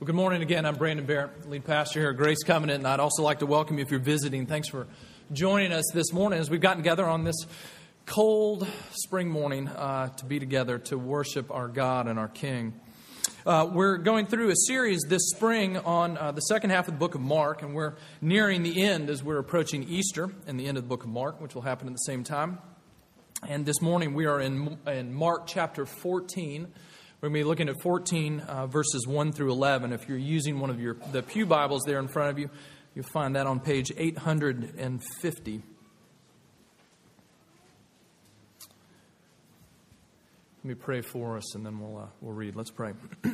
Well, good morning again. I'm Brandon Barrett, lead pastor here at Grace Covenant, and I'd also like to welcome you if you're visiting. Thanks for joining us this morning as we've gotten together on this cold spring morning uh, to be together to worship our God and our King. Uh, we're going through a series this spring on uh, the second half of the book of Mark, and we're nearing the end as we're approaching Easter and the end of the book of Mark, which will happen at the same time. And this morning we are in, in Mark chapter 14 we're going to be looking at 14 uh, verses 1 through 11. If you're using one of your the Pew Bibles there in front of you, you'll find that on page 850. Let me pray for us and then we'll, uh, we'll read. Let's pray.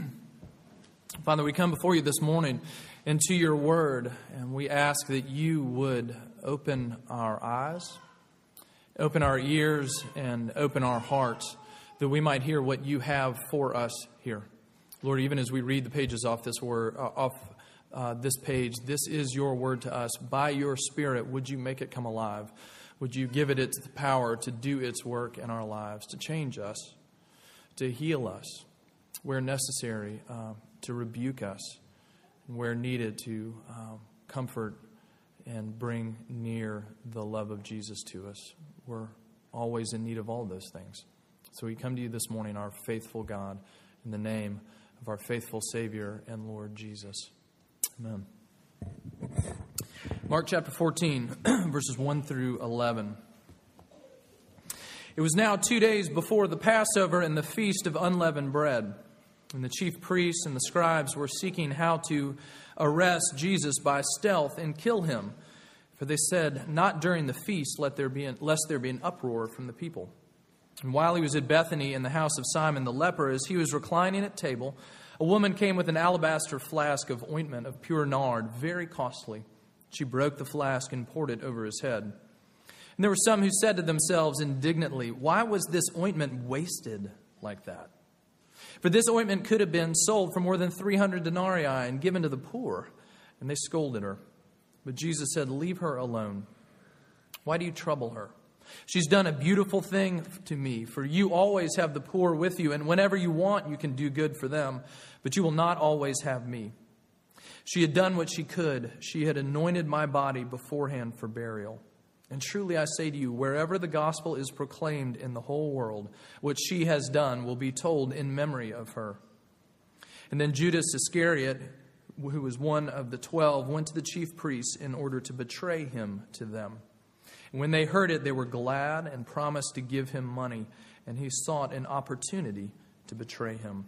Father, we come before you this morning into your word, and we ask that you would open our eyes, open our ears, and open our hearts that we might hear what you have for us here. Lord, even as we read the pages off this word, uh, off uh, this page, this is your word to us. By your Spirit, would you make it come alive? Would you give it its power to do its work in our lives, to change us, to heal us where necessary, uh, to rebuke us, where needed to um, comfort and bring near the love of Jesus to us. We're always in need of all those things. So we come to you this morning, our faithful God, in the name of our faithful Savior and Lord Jesus. Amen. Mark chapter 14, verses 1 through 11. It was now two days before the Passover and the feast of unleavened bread. And the chief priests and the scribes were seeking how to arrest Jesus by stealth and kill him. For they said, Not during the feast, let there be an, lest there be an uproar from the people. And while he was at Bethany in the house of Simon the leper, as he was reclining at table, a woman came with an alabaster flask of ointment of pure nard, very costly. She broke the flask and poured it over his head. And there were some who said to themselves indignantly, Why was this ointment wasted like that? For this ointment could have been sold for more than 300 denarii and given to the poor. And they scolded her. But Jesus said, Leave her alone. Why do you trouble her? She's done a beautiful thing to me, for you always have the poor with you, and whenever you want, you can do good for them, but you will not always have me. She had done what she could. She had anointed my body beforehand for burial. And truly I say to you, wherever the gospel is proclaimed in the whole world, what she has done will be told in memory of her. And then Judas Iscariot, who was one of the twelve, went to the chief priests in order to betray him to them. When they heard it, they were glad and promised to give him money, and he sought an opportunity to betray him.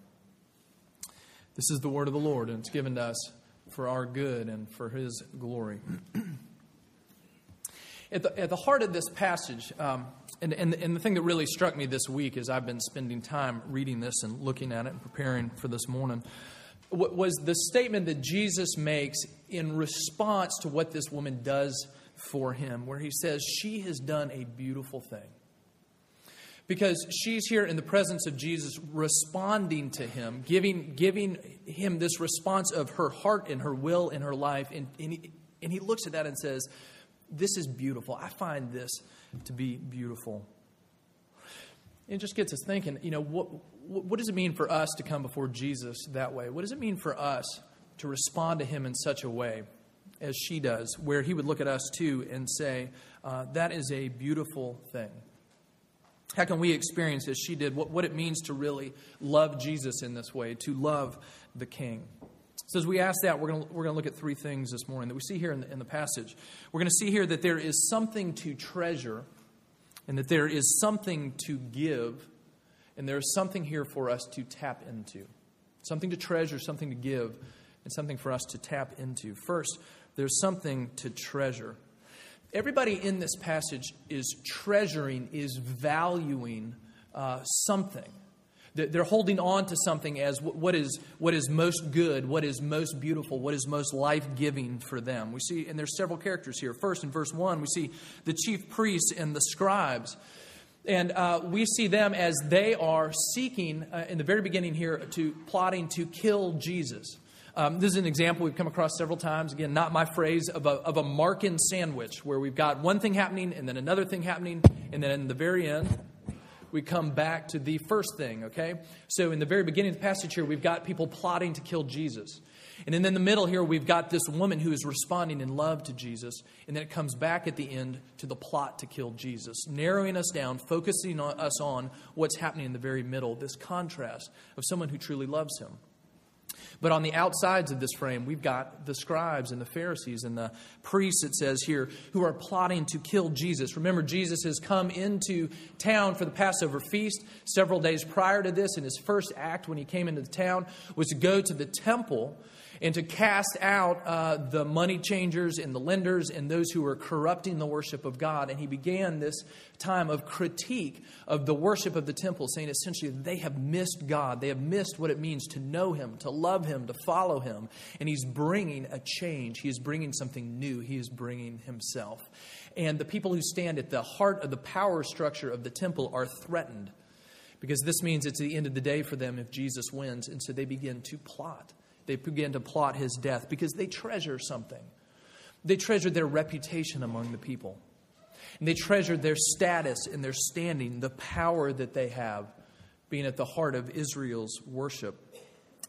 This is the word of the Lord, and it's given to us for our good and for his glory. at, the, at the heart of this passage, um, and, and, and the thing that really struck me this week as I've been spending time reading this and looking at it and preparing for this morning was the statement that Jesus makes in response to what this woman does for him, where he says, She has done a beautiful thing. Because she's here in the presence of Jesus, responding to him, giving, giving him this response of her heart and her will and her life. And, and, he, and he looks at that and says, This is beautiful. I find this to be beautiful. It just gets us thinking, you know, what, what does it mean for us to come before Jesus that way? What does it mean for us to respond to him in such a way? As she does, where he would look at us too and say, uh, That is a beautiful thing. How can we experience, as she did, what, what it means to really love Jesus in this way, to love the King? So, as we ask that, we're going we're to look at three things this morning that we see here in the, in the passage. We're going to see here that there is something to treasure, and that there is something to give, and there is something here for us to tap into. Something to treasure, something to give, and something for us to tap into. First, there's something to treasure. Everybody in this passage is treasuring, is valuing uh, something. They're holding on to something as what is, what is most good, what is most beautiful, what is most life giving for them. We see, and there's several characters here. First, in verse 1, we see the chief priests and the scribes. And uh, we see them as they are seeking, uh, in the very beginning here, to plotting to kill Jesus. Um, this is an example we've come across several times. Again, not my phrase of a, of a Markan sandwich where we've got one thing happening and then another thing happening, and then in the very end, we come back to the first thing, okay? So in the very beginning of the passage here, we've got people plotting to kill Jesus. And then in the middle here, we've got this woman who is responding in love to Jesus. And then it comes back at the end to the plot to kill Jesus, narrowing us down, focusing on us on what's happening in the very middle, this contrast of someone who truly loves him. But on the outsides of this frame, we've got the scribes and the Pharisees and the priests, it says here, who are plotting to kill Jesus. Remember, Jesus has come into town for the Passover feast several days prior to this, and his first act when he came into the town was to go to the temple and to cast out uh, the money changers and the lenders and those who were corrupting the worship of God. And he began this time of critique of the worship of the temple, saying essentially they have missed God. They have missed what it means to know Him, to love Him, to follow Him. And he's bringing a change. He is bringing something new. He is bringing Himself. And the people who stand at the heart of the power structure of the temple are threatened because this means it's the end of the day for them if Jesus wins. And so they begin to plot they begin to plot his death because they treasure something. They treasure their reputation among the people. And they treasure their status and their standing, the power that they have, being at the heart of Israel's worship.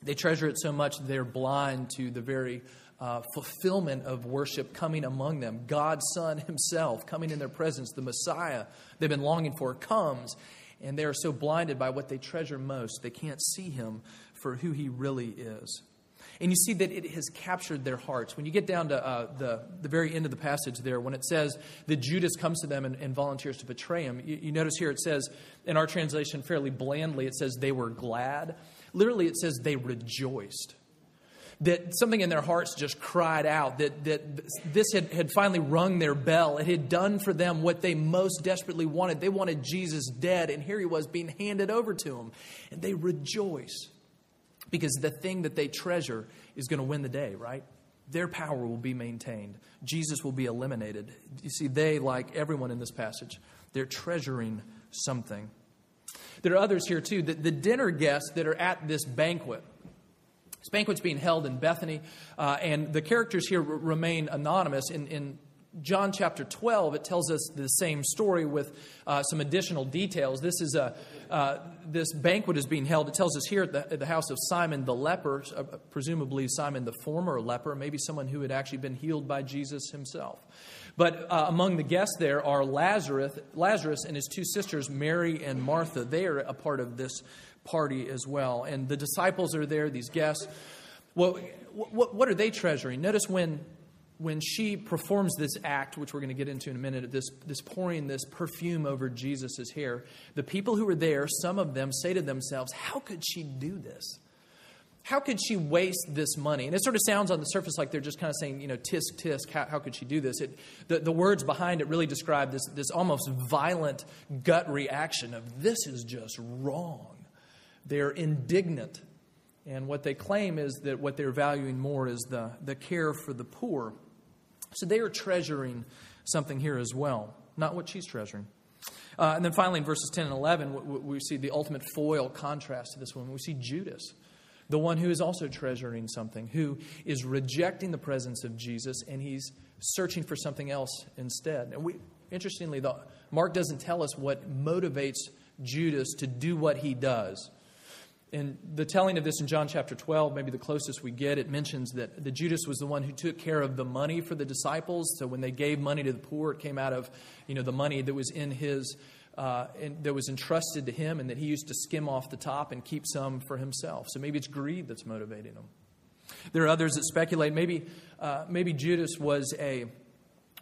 They treasure it so much they're blind to the very uh, fulfillment of worship coming among them. God's Son Himself coming in their presence, the Messiah they've been longing for, comes. And they are so blinded by what they treasure most, they can't see Him for who He really is. And you see that it has captured their hearts. When you get down to uh, the, the very end of the passage there, when it says that Judas comes to them and, and volunteers to betray him, you, you notice here it says, in our translation fairly blandly, it says they were glad. Literally, it says they rejoiced that something in their hearts just cried out, that, that this had, had finally rung their bell. It had done for them what they most desperately wanted. They wanted Jesus dead, and here he was being handed over to them. And they rejoice because the thing that they treasure is going to win the day, right? Their power will be maintained. Jesus will be eliminated. You see, they, like everyone in this passage, they're treasuring something. There are others here, too. The, the dinner guests that are at this banquet. This banquet's being held in Bethany, uh, and the characters here r- remain anonymous. In, in John chapter 12, it tells us the same story with uh, some additional details. This is a, uh, this banquet is being held. It tells us here at the, at the house of Simon the leper, uh, presumably Simon the former leper, maybe someone who had actually been healed by Jesus himself. But uh, among the guests there are Lazarus, Lazarus and his two sisters, Mary and Martha. They are a part of this party as well. And the disciples are there, these guests. Well, what, what are they treasuring? Notice when when she performs this act, which we're going to get into in a minute, this, this pouring this perfume over Jesus' hair, the people who were there, some of them say to themselves, How could she do this? How could she waste this money? And it sort of sounds on the surface like they're just kind of saying, you know, tisk, tisk, how, how could she do this? It, the, the words behind it really describe this, this almost violent gut reaction of this is just wrong. They're indignant. And what they claim is that what they're valuing more is the, the care for the poor. So they are treasuring something here as well, not what she's treasuring. Uh, and then finally, in verses 10 and 11, we, see the ultimate foil contrast to this one. We see Judas, the one who is also treasuring something, who is rejecting the presence of Jesus, and he's searching for something else instead. And we, interestingly, the, Mark doesn't tell us what motivates Judas to do what he does. In the telling of this in John chapter 12, maybe the closest we get, it mentions that the Judas was the one who took care of the money for the disciples. So when they gave money to the poor, it came out of you know, the money that was in his, uh, that was entrusted to him and that he used to skim off the top and keep some for himself. So maybe it's greed that's motivating him. There are others that speculate maybe, uh, maybe Judas was a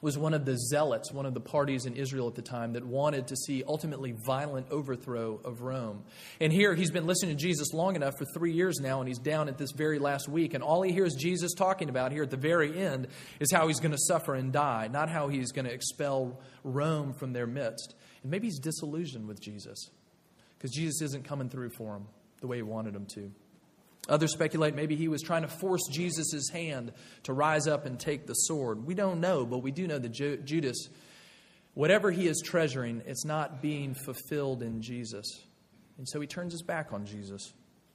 was one of the zealots, one of the parties in Israel at the time that wanted to see ultimately violent overthrow of Rome. And here he's been listening to Jesus long enough for three years now, and he's down at this very last week. And all he hears Jesus talking about here at the very end is how he's going to suffer and die, not how he's going to expel Rome from their midst. And maybe he's disillusioned with Jesus because Jesus isn't coming through for him the way he wanted him to. Others speculate maybe he was trying to force Jesus' hand to rise up and take the sword. We don't know, but we do know that Judas, whatever he is treasuring, it's not being fulfilled in Jesus. And so he turns his back on Jesus,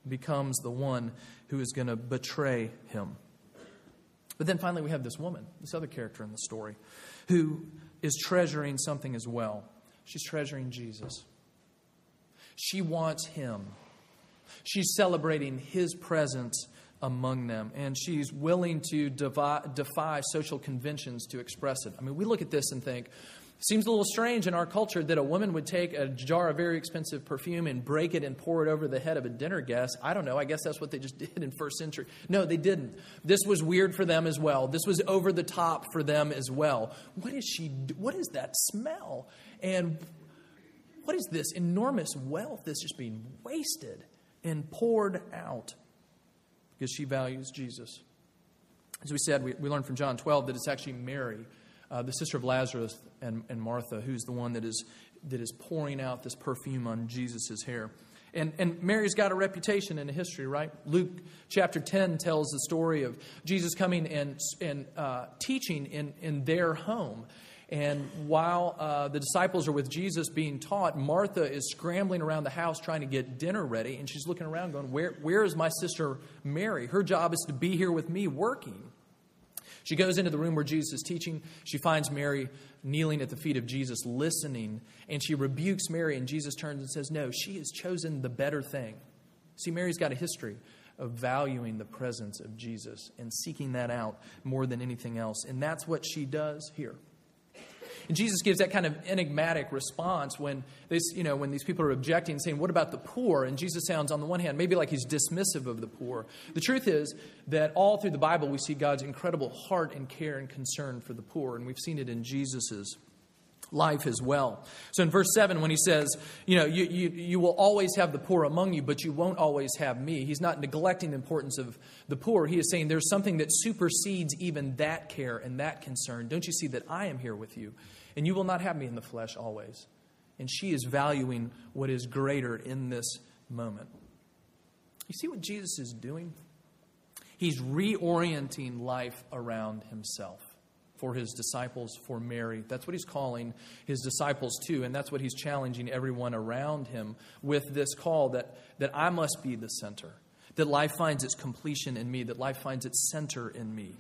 becomes the one who is going to betray him. But then finally, we have this woman, this other character in the story, who is treasuring something as well. She's treasuring Jesus. She wants him. She's celebrating his presence among them, and she's willing to defy, social conventions to express it. I mean, we look at this and think, Seems a little strange in our culture that a woman would take a jar of very expensive perfume and break it and pour it over the head of a dinner guest. I don't know. I guess that's what they just did in first century. No, they didn't. This was weird for them as well. This was over the top for them as well. What is she what is that smell? And what is this enormous wealth that's just being wasted and poured out because she values Jesus? As we said, we, we learned from John 12 that it's actually Mary uh, the sister of Lazarus and, and Martha, who's the one that is, that is pouring out this perfume on Jesus' hair. And, and Mary's got a reputation in history, right? Luke chapter 10 tells the story of Jesus coming and, and uh, teaching in, in their home. And while uh, the disciples are with Jesus being taught, Martha is scrambling around the house trying to get dinner ready. And she's looking around going, Where, where is my sister Mary? Her job is to be here with me working. She goes into the room where Jesus is teaching. She finds Mary kneeling at the feet of Jesus, listening, and she rebukes Mary, and Jesus turns and says, No, she has chosen the better thing. See, Mary's got a history of valuing the presence of Jesus and seeking that out more than anything else. And that's what she does here. And Jesus gives that kind of enigmatic response when, this, you know, when these people are objecting, saying, What about the poor? And Jesus sounds, on the one hand, maybe like he's dismissive of the poor. The truth is that all through the Bible, we see God's incredible heart and care and concern for the poor. And we've seen it in Jesus's life as well. So in verse 7, when he says, You know, you, you, you will always have the poor among you, but you won't always have me, he's not neglecting the importance of the poor. He is saying there's something that supersedes even that care and that concern. Don't you see that I am here with you? and you will not have me in the flesh always. And she is valuing what is greater in this moment. You see what Jesus is doing? He's reorienting life around himself for his disciples, for Mary. That's what he's calling his disciples to, and that's what he's challenging everyone around him with this call that, that I must be the center, that life finds its completion in me, that life finds its center in me.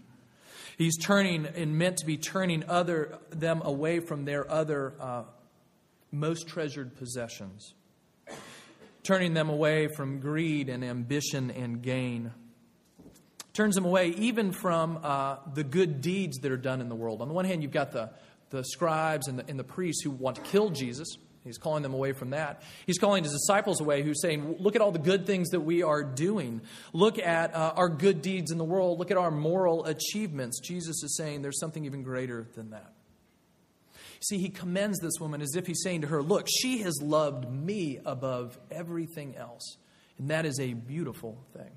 He's turning and meant to be turning other them away from their other uh, most treasured possessions, turning them away from greed and ambition and gain. Turns them away even from uh, the good deeds that are done in the world. On the one hand, you've got the, the scribes and the, and the priests who want to kill Jesus. He's calling them away from that. He's calling his disciples away, who's saying, Look at all the good things that we are doing. Look at uh, our good deeds in the world. Look at our moral achievements. Jesus is saying there's something even greater than that. See, he commends this woman as if he's saying to her, Look, she has loved me above everything else. And that is a beautiful thing.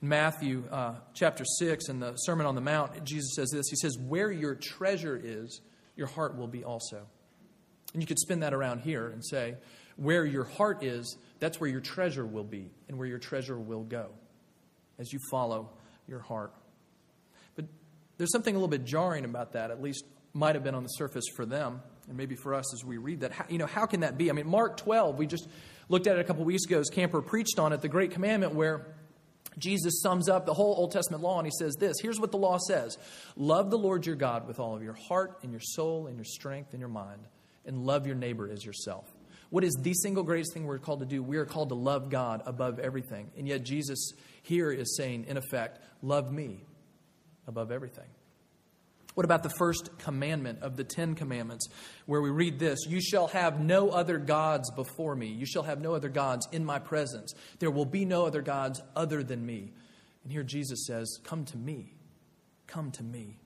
In Matthew uh, chapter 6, in the Sermon on the Mount, Jesus says this He says, Where your treasure is, your heart will be also. And you could spin that around here and say, where your heart is, that's where your treasure will be and where your treasure will go as you follow your heart. But there's something a little bit jarring about that, at least might have been on the surface for them, and maybe for us as we read that. How, you know, how can that be? I mean, Mark 12, we just looked at it a couple weeks ago as Camper preached on it, the Great Commandment, where Jesus sums up the whole Old Testament law and he says this Here's what the law says Love the Lord your God with all of your heart and your soul and your strength and your mind and love your neighbor as yourself. What is the single greatest thing we're called to do? We are called to love God above everything. And yet, Jesus here is saying, in effect, love me above everything. What about the first commandment of the Ten Commandments, where we read this You shall have no other gods before me. You shall have no other gods in my presence. There will be no other gods other than me. And here Jesus says, Come to me. Come to me.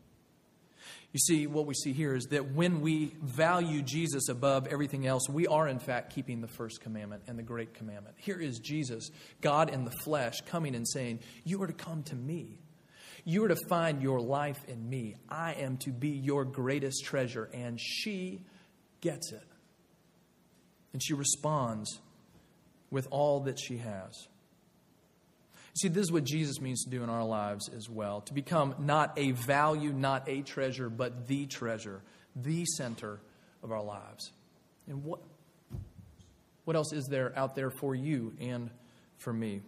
You see, what we see here is that when we value Jesus above everything else, we are in fact keeping the first commandment and the great commandment. Here is Jesus, God in the flesh, coming and saying, You are to come to me. You are to find your life in me. I am to be your greatest treasure. And she gets it. And she responds with all that she has. See, this is what Jesus means to do in our lives as well to become not a value, not a treasure, but the treasure, the center of our lives. And what, what else is there out there for you and for me?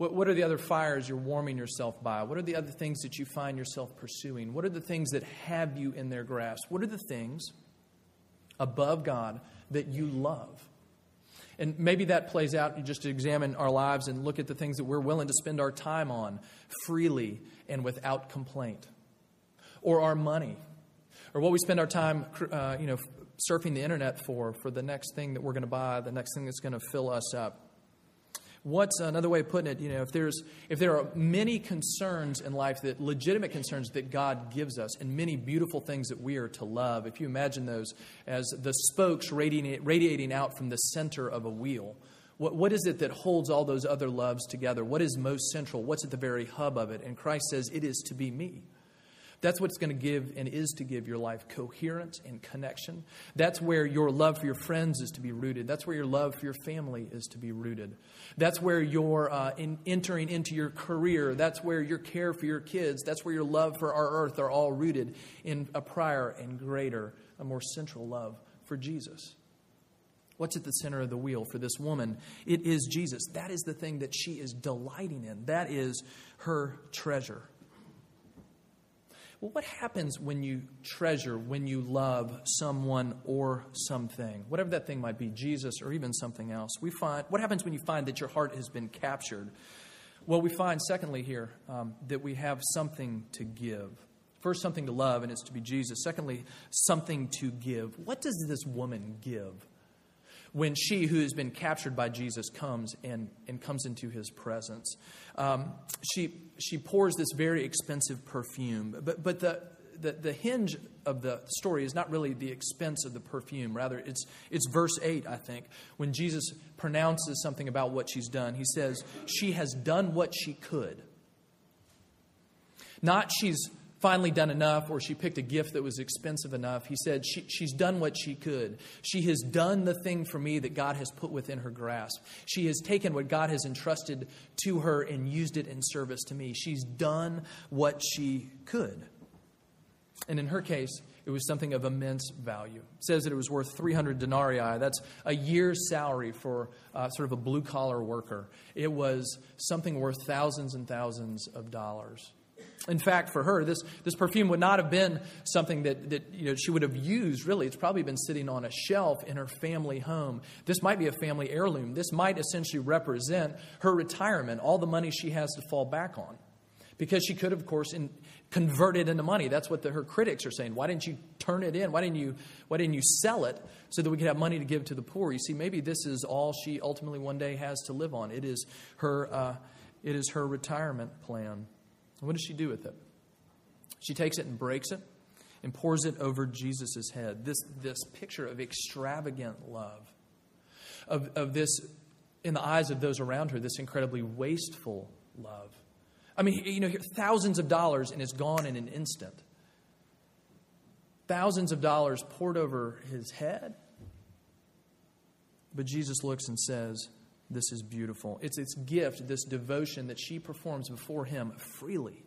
What, what are the other fires you're warming yourself by? What are the other things that you find yourself pursuing? What are the things that have you in their grasp? What are the things above God that you love? And maybe that plays out just to examine our lives and look at the things that we're willing to spend our time on freely and without complaint. Or our money. Or what we spend our time, uh, you know, surfing the internet for, for the next thing that we're going to buy, the next thing that's going to fill us up. What's another way of putting it? You know, if there's if there are many concerns in life that legitimate concerns that God gives us, and many beautiful things that we are to love, if you imagine those as the spokes radiating, radiating out from the center of a wheel, what, what is it that holds all those other loves together? What is most central? What's at the very hub of it? And Christ says, "It is to be me." That's what's going to give and is to give your life coherence and connection. That's where your love for your friends is to be rooted. That's where your love for your family is to be rooted. That's where you're uh, in entering into your career. That's where your care for your kids. That's where your love for our earth are all rooted in a prior and greater, a more central love for Jesus. What's at the center of the wheel for this woman? It is Jesus. That is the thing that she is delighting in. That is her treasure. Well, what happens when you treasure, when you love someone or something, whatever that thing might be, Jesus or even something else? We find what happens when you find that your heart has been captured? Well, we find, secondly, here um, that we have something to give. First, something to love, and it's to be Jesus. Secondly, something to give. What does this woman give? When she, who has been captured by Jesus, comes and, and comes into his presence. Um, she, she pours this very expensive perfume, but, but the, the, the hinge of the story is not really the expense of the perfume. Rather, it's, it's verse 8, I think, when Jesus pronounces something about what she's done. He says, She has done what she could. Not she's finally done enough or she picked a gift that was expensive enough. He said, she, She's done what she could. She has done the thing for me that God has put within her grasp. She has taken what God has entrusted to her and used it in service to me. She's done what she could. And in her case, it was something of immense value. It says that it was worth 300 denarii. That's a year's salary for uh, sort of a blue collar worker. It was something worth thousands and thousands of dollars. In fact, for her, this, this perfume would not have been something that, that you know, she would have used, really. It's probably been sitting on a shelf in her family home. This might be a family heirloom. This might essentially represent her retirement, all the money she has to fall back on. Because she could, of course, in, convert it into money. That's what the, her critics are saying. Why didn't you turn it in? Why didn't you, why didn't you sell it so that we could have money to give to the poor? You see, maybe this is all she ultimately one day has to live on. It is her, uh, it is her retirement plan. What does she do with it? She takes it and breaks it and pours it over Jesus' head. This, this picture of extravagant love, of, of this, in the eyes of those around her, this incredibly wasteful love. I mean, you know, thousands of dollars and it's gone in an instant. Thousands of dollars poured over his head. But Jesus looks and says, this is beautiful. It's its gift, this devotion that she performs before him freely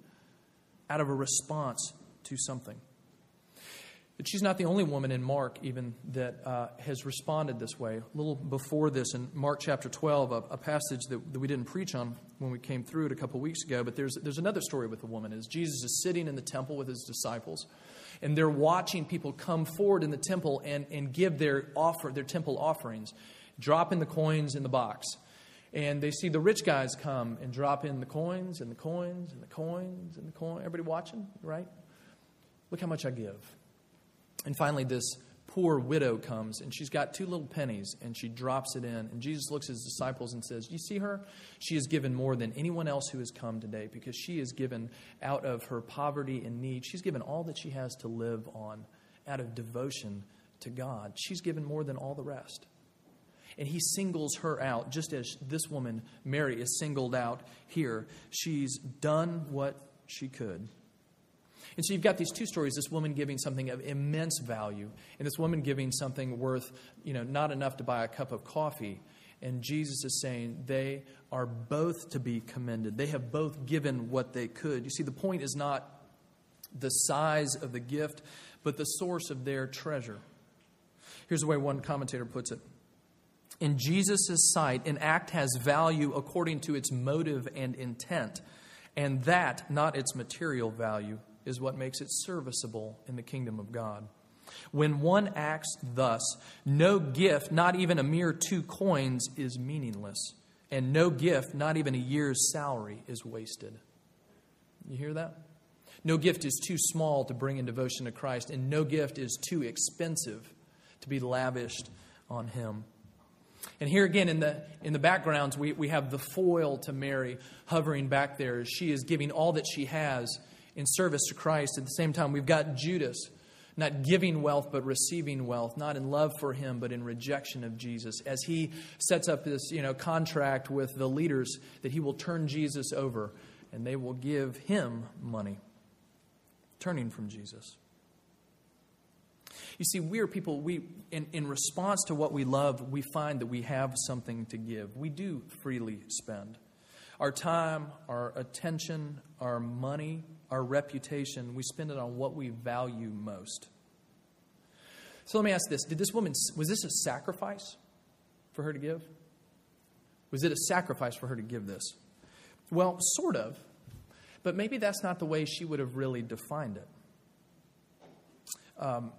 out of a response to something. But she's not the only woman in Mark, even, that uh, has responded this way. A little before this, in Mark chapter 12, a, a passage that, that, we didn't preach on when we came through it a couple weeks ago, but there's, there's another story with a woman. As Jesus is sitting in the temple with his disciples, and they're watching people come forward in the temple and, and give their, offer, their temple offerings drop in the coins in the box. And they see the rich guys come and drop in the coins and the coins and the coins and the coin. Everybody watching, right? Look how much I give. And finally, this poor widow comes and she's got two little pennies and she drops it in. And Jesus looks at his disciples and says, You see her? She has given more than anyone else who has come today because she has given out of her poverty and need. She's given all that she has to live on out of devotion to God. She's given more than all the rest. And he singles her out, just as this woman, Mary, is singled out here. She's done what she could. And so you've got these two stories this woman giving something of immense value, and this woman giving something worth, you know, not enough to buy a cup of coffee. And Jesus is saying they are both to be commended. They have both given what they could. You see, the point is not the size of the gift, but the source of their treasure. Here's the way one commentator puts it in Jesus' sight, an act has value according to its motive and intent, and that, not its material value, is what makes it serviceable in the kingdom of God. When one acts thus, no gift, not even a mere two coins, is meaningless, and no gift, not even a year's salary, is wasted. You hear that? No gift is too small to bring in devotion to Christ, and no gift is too expensive to be lavished on Him. And here again in the, in the backgrounds, we, we have the foil to Mary hovering back there as she is giving all that she has in service to Christ. At the same time, we've got Judas not giving wealth but receiving wealth, not in love for him but in rejection of Jesus, as he sets up this you know, contract with the leaders that he will turn Jesus over and they will give him money, turning from Jesus. You see, we are people, we, in, in response to what we love, we find that we have something to give. We do freely spend. Our time, our attention, our money, our reputation, we spend it on what we value most. So let me ask this Did this woman, was this a sacrifice for her to give? Was it a sacrifice for her to give this? Well, sort of, but maybe that's not the way she would have really defined it. Um,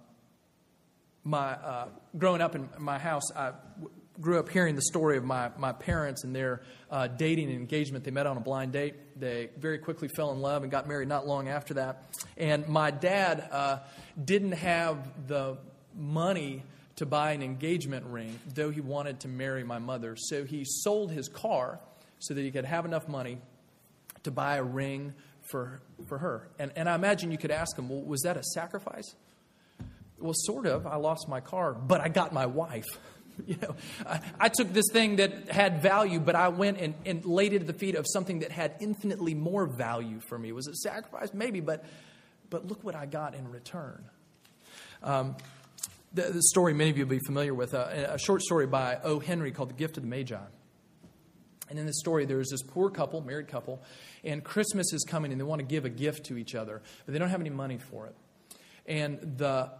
my, uh, growing up in my house, I grew up hearing the story of my, my parents and their uh, dating and engagement. They met on a blind date. They very quickly fell in love and got married not long after that. And my dad uh, didn't have the money to buy an engagement ring, though he wanted to marry my mother. So he sold his car so that he could have enough money to buy a ring for, for her. And, and I imagine you could ask him, well, was that a sacrifice? Well, sort of. I lost my car, but I got my wife. You know, I, I, took this thing that had value, but I went and, and laid it at the feet of something that had infinitely more value for me. Was it sacrifice? Maybe, but, but look what I got in return. Um, the, the, story many of you will be familiar with, uh, a short story by O. Henry called The Gift of the Magi. And in this story, there's this poor couple, married couple, and Christmas is coming and they want to give a gift to each other, but they don't have any money for it. And the,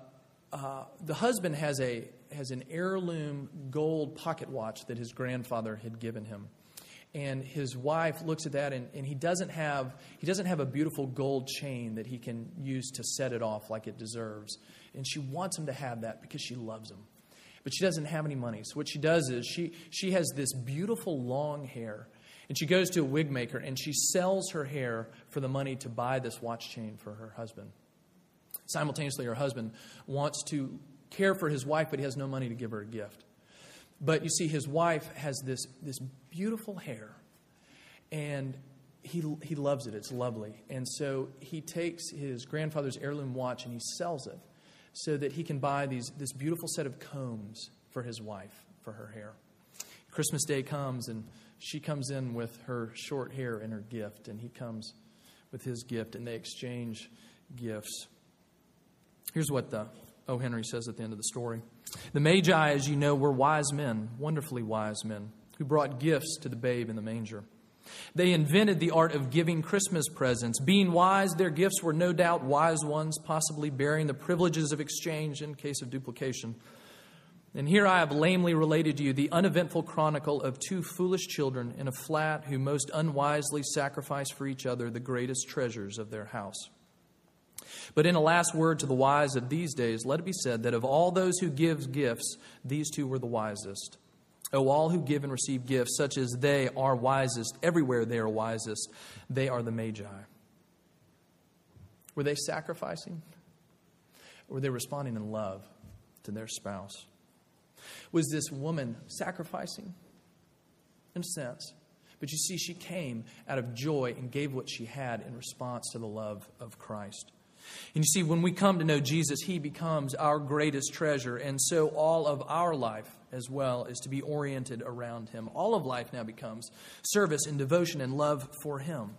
the husband has a, has an heirloom gold pocket watch that his grandfather had given him. And his wife looks at that, and, and he, doesn't have, he doesn't have a beautiful gold chain that he can use to set it off like it deserves. And she wants him to have that because she loves him. But she doesn't have any money. So what she does is she, she has this beautiful long hair. And she goes to a wig maker and she sells her hair for the money to buy this watch chain for her husband. Simultaneously, her husband wants to care for his wife, but he has no money to give her a gift. But you see, his wife has this, this beautiful hair, and he, he loves it. It's lovely. And so he takes his grandfather's heirloom watch and he sells it so that he can buy these, this beautiful set of combs for his wife, for her hair. Christmas Day comes, and she comes in with her short hair and her gift, and he comes with his gift, and they exchange gifts. Here's what the O. Henry says at the end of the story. The Magi, as you know, were wise men, wonderfully wise men, who brought gifts to the babe in the manger. They invented the art of giving Christmas presents. Being wise, their gifts were no doubt wise ones, possibly bearing the privileges of exchange in case of duplication. And here I have lamely related to you the uneventful chronicle of two foolish children in a flat who most unwisely sacrificed for each other the greatest treasures of their house. But in a last word to the wise of these days, let it be said that of all those who give gifts, these two were the wisest. O all who give and receive gifts, such as they are wisest, everywhere they are wisest, they are the Magi. Were they sacrificing? Or were they responding in love to their spouse? Was this woman sacrificing? In a sense. But you see, she came out of joy and gave what she had in response to the love of Christ. And you see, when we come to know Jesus, He becomes our greatest treasure. And so all of our life as well is to be oriented around Him. All of life now becomes service and devotion and love for Him.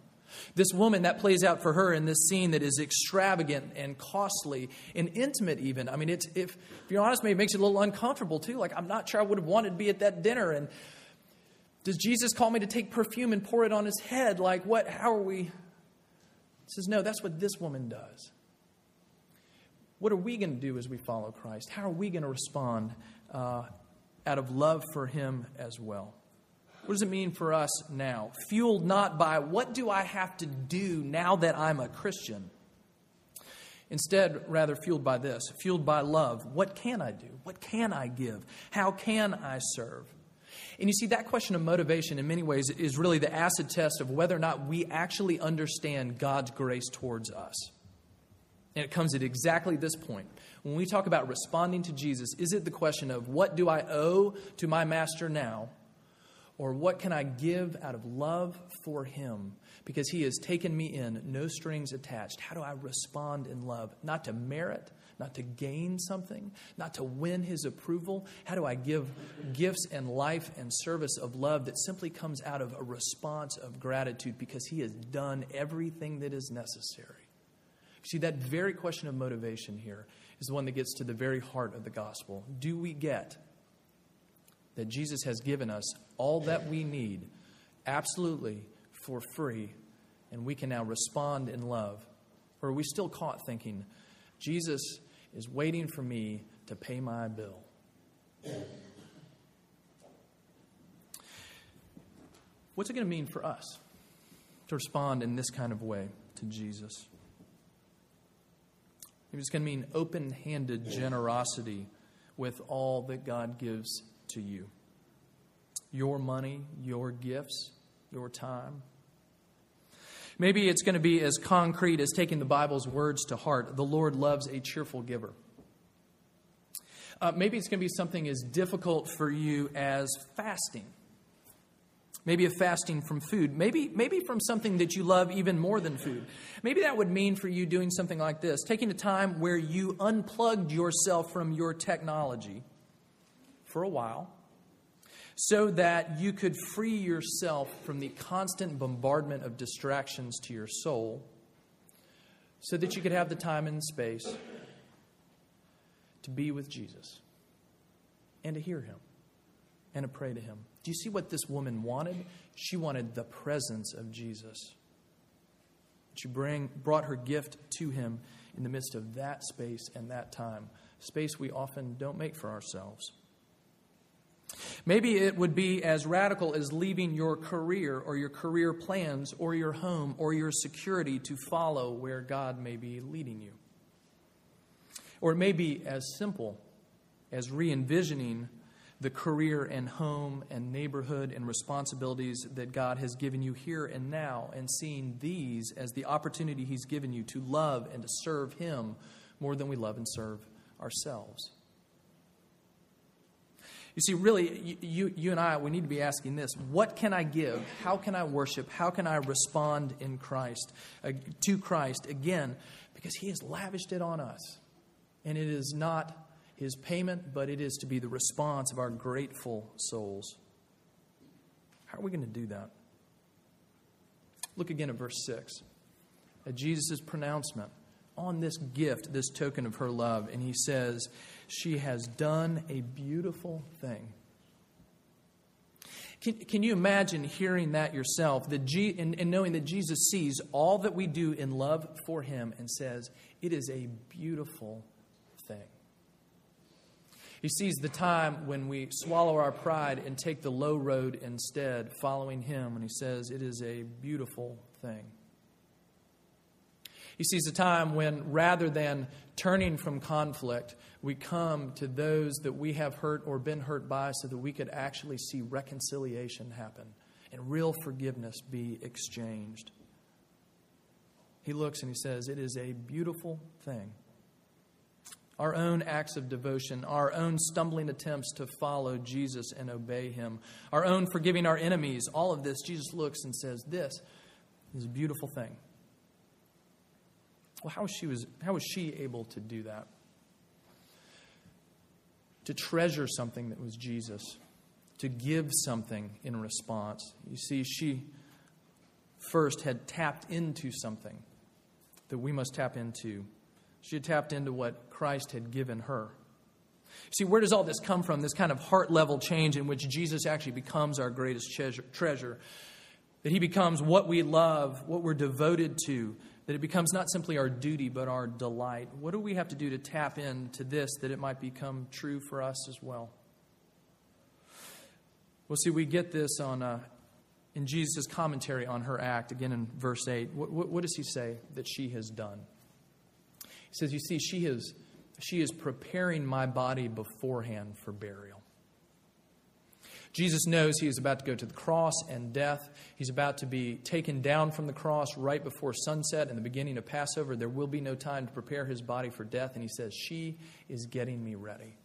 This woman, that plays out for her in this scene that is extravagant and costly and intimate, even. I mean, it's, if, if you're honest, maybe it makes you a little uncomfortable too. Like, I'm not sure I would have wanted to be at that dinner. And does Jesus call me to take perfume and pour it on his head? Like, what? How are we? He says, No, that's what this woman does. What are we going to do as we follow Christ? How are we going to respond uh, out of love for Him as well? What does it mean for us now? Fueled not by what do I have to do now that I'm a Christian? Instead, rather fueled by this, fueled by love. What can I do? What can I give? How can I serve? And you see, that question of motivation, in many ways, is really the acid test of whether or not we actually understand God's grace towards us. And it comes at exactly this point. When we talk about responding to Jesus, is it the question of what do I owe to my master now? Or what can I give out of love for him? Because he has taken me in, no strings attached. How do I respond in love? Not to merit, not to gain something, not to win his approval. How do I give gifts and life and service of love that simply comes out of a response of gratitude because he has done everything that is necessary? See, that very question of motivation here is the one that gets to the very heart of the gospel. Do we get that Jesus has given us all that we need absolutely for free, and we can now respond in love? Or are we still caught thinking, Jesus is waiting for me to pay my bill? What's it going to mean for us to respond in this kind of way to Jesus? It's going to mean open handed generosity with all that God gives to you your money, your gifts, your time. Maybe it's going to be as concrete as taking the Bible's words to heart. The Lord loves a cheerful giver. Uh, maybe it's going to be something as difficult for you as fasting. Maybe a fasting from food. Maybe, maybe from something that you love even more than food. Maybe that would mean for you doing something like this taking a time where you unplugged yourself from your technology for a while so that you could free yourself from the constant bombardment of distractions to your soul, so that you could have the time and space to be with Jesus and to hear him and to pray to him. Do you see what this woman wanted? She wanted the presence of Jesus. She bring, brought her gift to him in the midst of that space and that time, space we often don't make for ourselves. Maybe it would be as radical as leaving your career or your career plans or your home or your security to follow where God may be leading you. Or it may be as simple as re envisioning the career and home and neighborhood and responsibilities that God has given you here and now and seeing these as the opportunity He's given you to love and to serve Him more than we love and serve ourselves. You see, really, you, you and I, we need to be asking this what can I give? How can I worship? How can I respond in Christ, uh, to Christ again? Because He has lavished it on us. And it is not His payment, but it is to be the response of our grateful souls. How are we going to do that? Look again at verse 6. At Jesus' pronouncement on this gift, this token of her love, and he says, she has done a beautiful thing. Can, can you imagine hearing that yourself that G, and, and knowing that Jesus sees all that we do in love for Him and says, It is a beautiful? He sees the time when we swallow our pride and take the low road instead, following Him, and He says, It is a beautiful thing. He sees a time when rather than turning from conflict, we come to those that we have hurt or been hurt by so that we could actually see reconciliation happen and real forgiveness be exchanged. He looks and he says, It is a beautiful thing. Our own acts of devotion, our own stumbling attempts to follow Jesus and obey him, our own forgiving our enemies, all of this, Jesus looks and says, This is a beautiful thing. Well, how, she was, how was she able to do that? To treasure something that was Jesus, to give something in response. You see, she first had tapped into something that we must tap into. She had tapped into what Christ had given her. See, where does all this come from? This kind of heart level change in which Jesus actually becomes our greatest treasure. That he becomes what we love, what we're devoted to, that it becomes not simply our duty, but our delight. What do we have to do to tap into this that it might become true for us as well? Well, see, we get this on uh, in Jesus' commentary on her act, again in verse 8. What, what, what does he say that she has done? He says, You see, she is, she is preparing my body beforehand for burial. Jesus knows he is about to go to the cross and death. He's about to be taken down from the cross right before sunset and the beginning of Passover. There will be no time to prepare his body for death. And he says, She is getting me ready.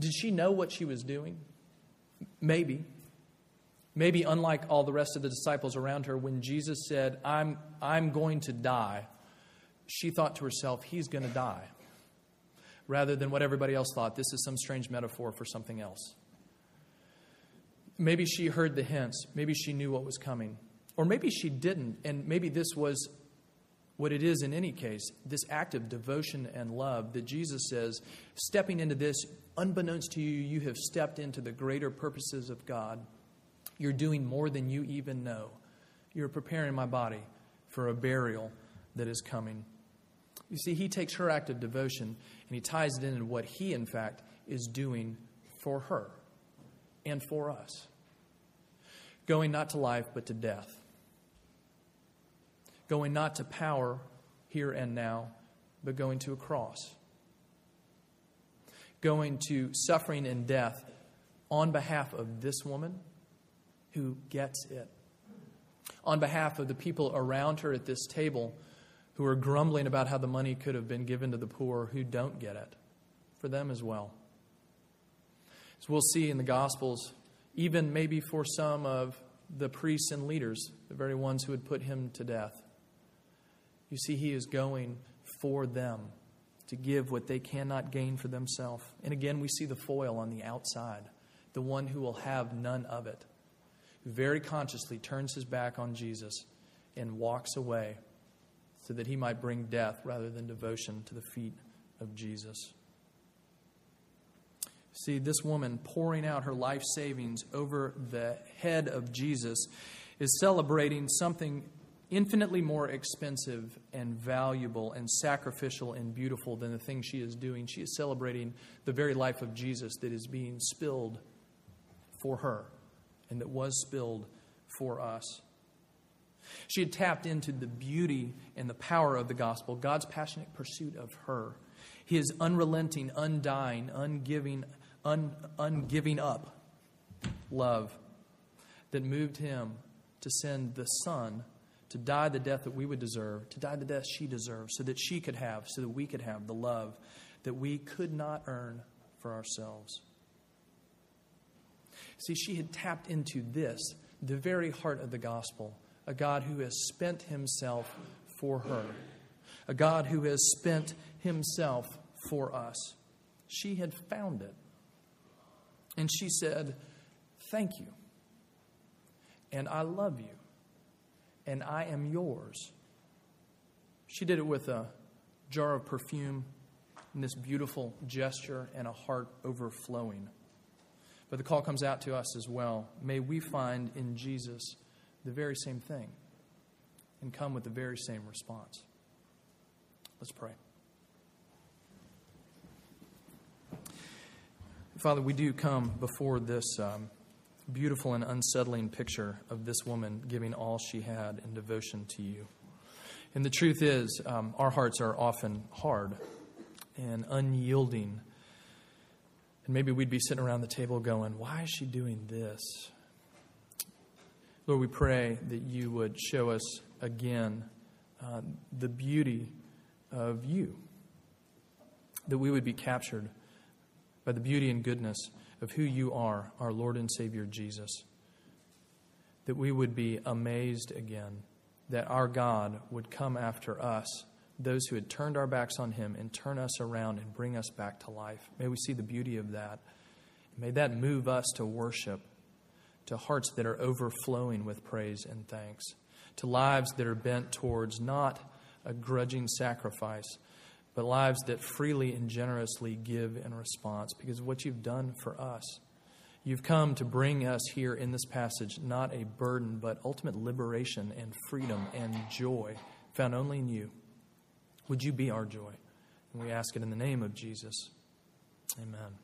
Did she know what she was doing? Maybe. Maybe, unlike all the rest of the disciples around her, when Jesus said, I'm, I'm going to die, she thought to herself, He's going to die. Rather than what everybody else thought, this is some strange metaphor for something else. Maybe she heard the hints. Maybe she knew what was coming. Or maybe she didn't. And maybe this was what it is in any case this act of devotion and love that Jesus says, stepping into this, unbeknownst to you, you have stepped into the greater purposes of God. You're doing more than you even know. You're preparing my body for a burial that is coming. You see, he takes her act of devotion and he ties it into what he, in fact, is doing for her and for us. Going not to life, but to death. Going not to power here and now, but going to a cross. Going to suffering and death on behalf of this woman who gets it. On behalf of the people around her at this table who are grumbling about how the money could have been given to the poor who don't get it. For them as well. As we'll see in the Gospels, even maybe for some of the priests and leaders, the very ones who would put him to death. You see, he is going for them to give what they cannot gain for themselves. And again, we see the foil on the outside, the one who will have none of it, who very consciously turns his back on Jesus and walks away so that he might bring death rather than devotion to the feet of Jesus. See, this woman pouring out her life savings over the head of Jesus is celebrating something infinitely more expensive and valuable and sacrificial and beautiful than the thing she is doing. She is celebrating the very life of Jesus that is being spilled for her and that was spilled for us. She had tapped into the beauty and the power of the gospel, God's passionate pursuit of her, his unrelenting, undying, ungiving, un, ungiving up love that moved him to send the Son to die the death that we would deserve, to die the death she deserved, so that she could have, so that we could have the love that we could not earn for ourselves. See, she had tapped into this, the very heart of the gospel, a God who has spent himself for her, a God who has spent himself for us. She had found it. And she said, Thank you. And I love you. And I am yours. She did it with a jar of perfume and this beautiful gesture and a heart overflowing. But the call comes out to us as well. May we find in Jesus the very same thing and come with the very same response. Let's pray. Father, we do come before this um, beautiful and unsettling picture of this woman giving all she had in devotion to you. And the truth is, um, our hearts are often hard and unyielding. And maybe we'd be sitting around the table going, Why is she doing this? Lord, we pray that you would show us again uh, the beauty of you, that we would be captured by the beauty and goodness of who you are, our Lord and Savior Jesus. That we would be amazed again that our God would come after us, those who had turned our backs on Him, and turn us around and bring us back to life. May we see the beauty of that. May that move us to worship, to hearts that are overflowing with praise and thanks, to lives that are bent towards not a grudging sacrifice but lives that freely and generously give in response because of what you've done for us. You've come to bring us here in this passage not a burden, but ultimate liberation and freedom and joy found only in you. Would you be our joy? And we ask it in the name of Jesus. Amen.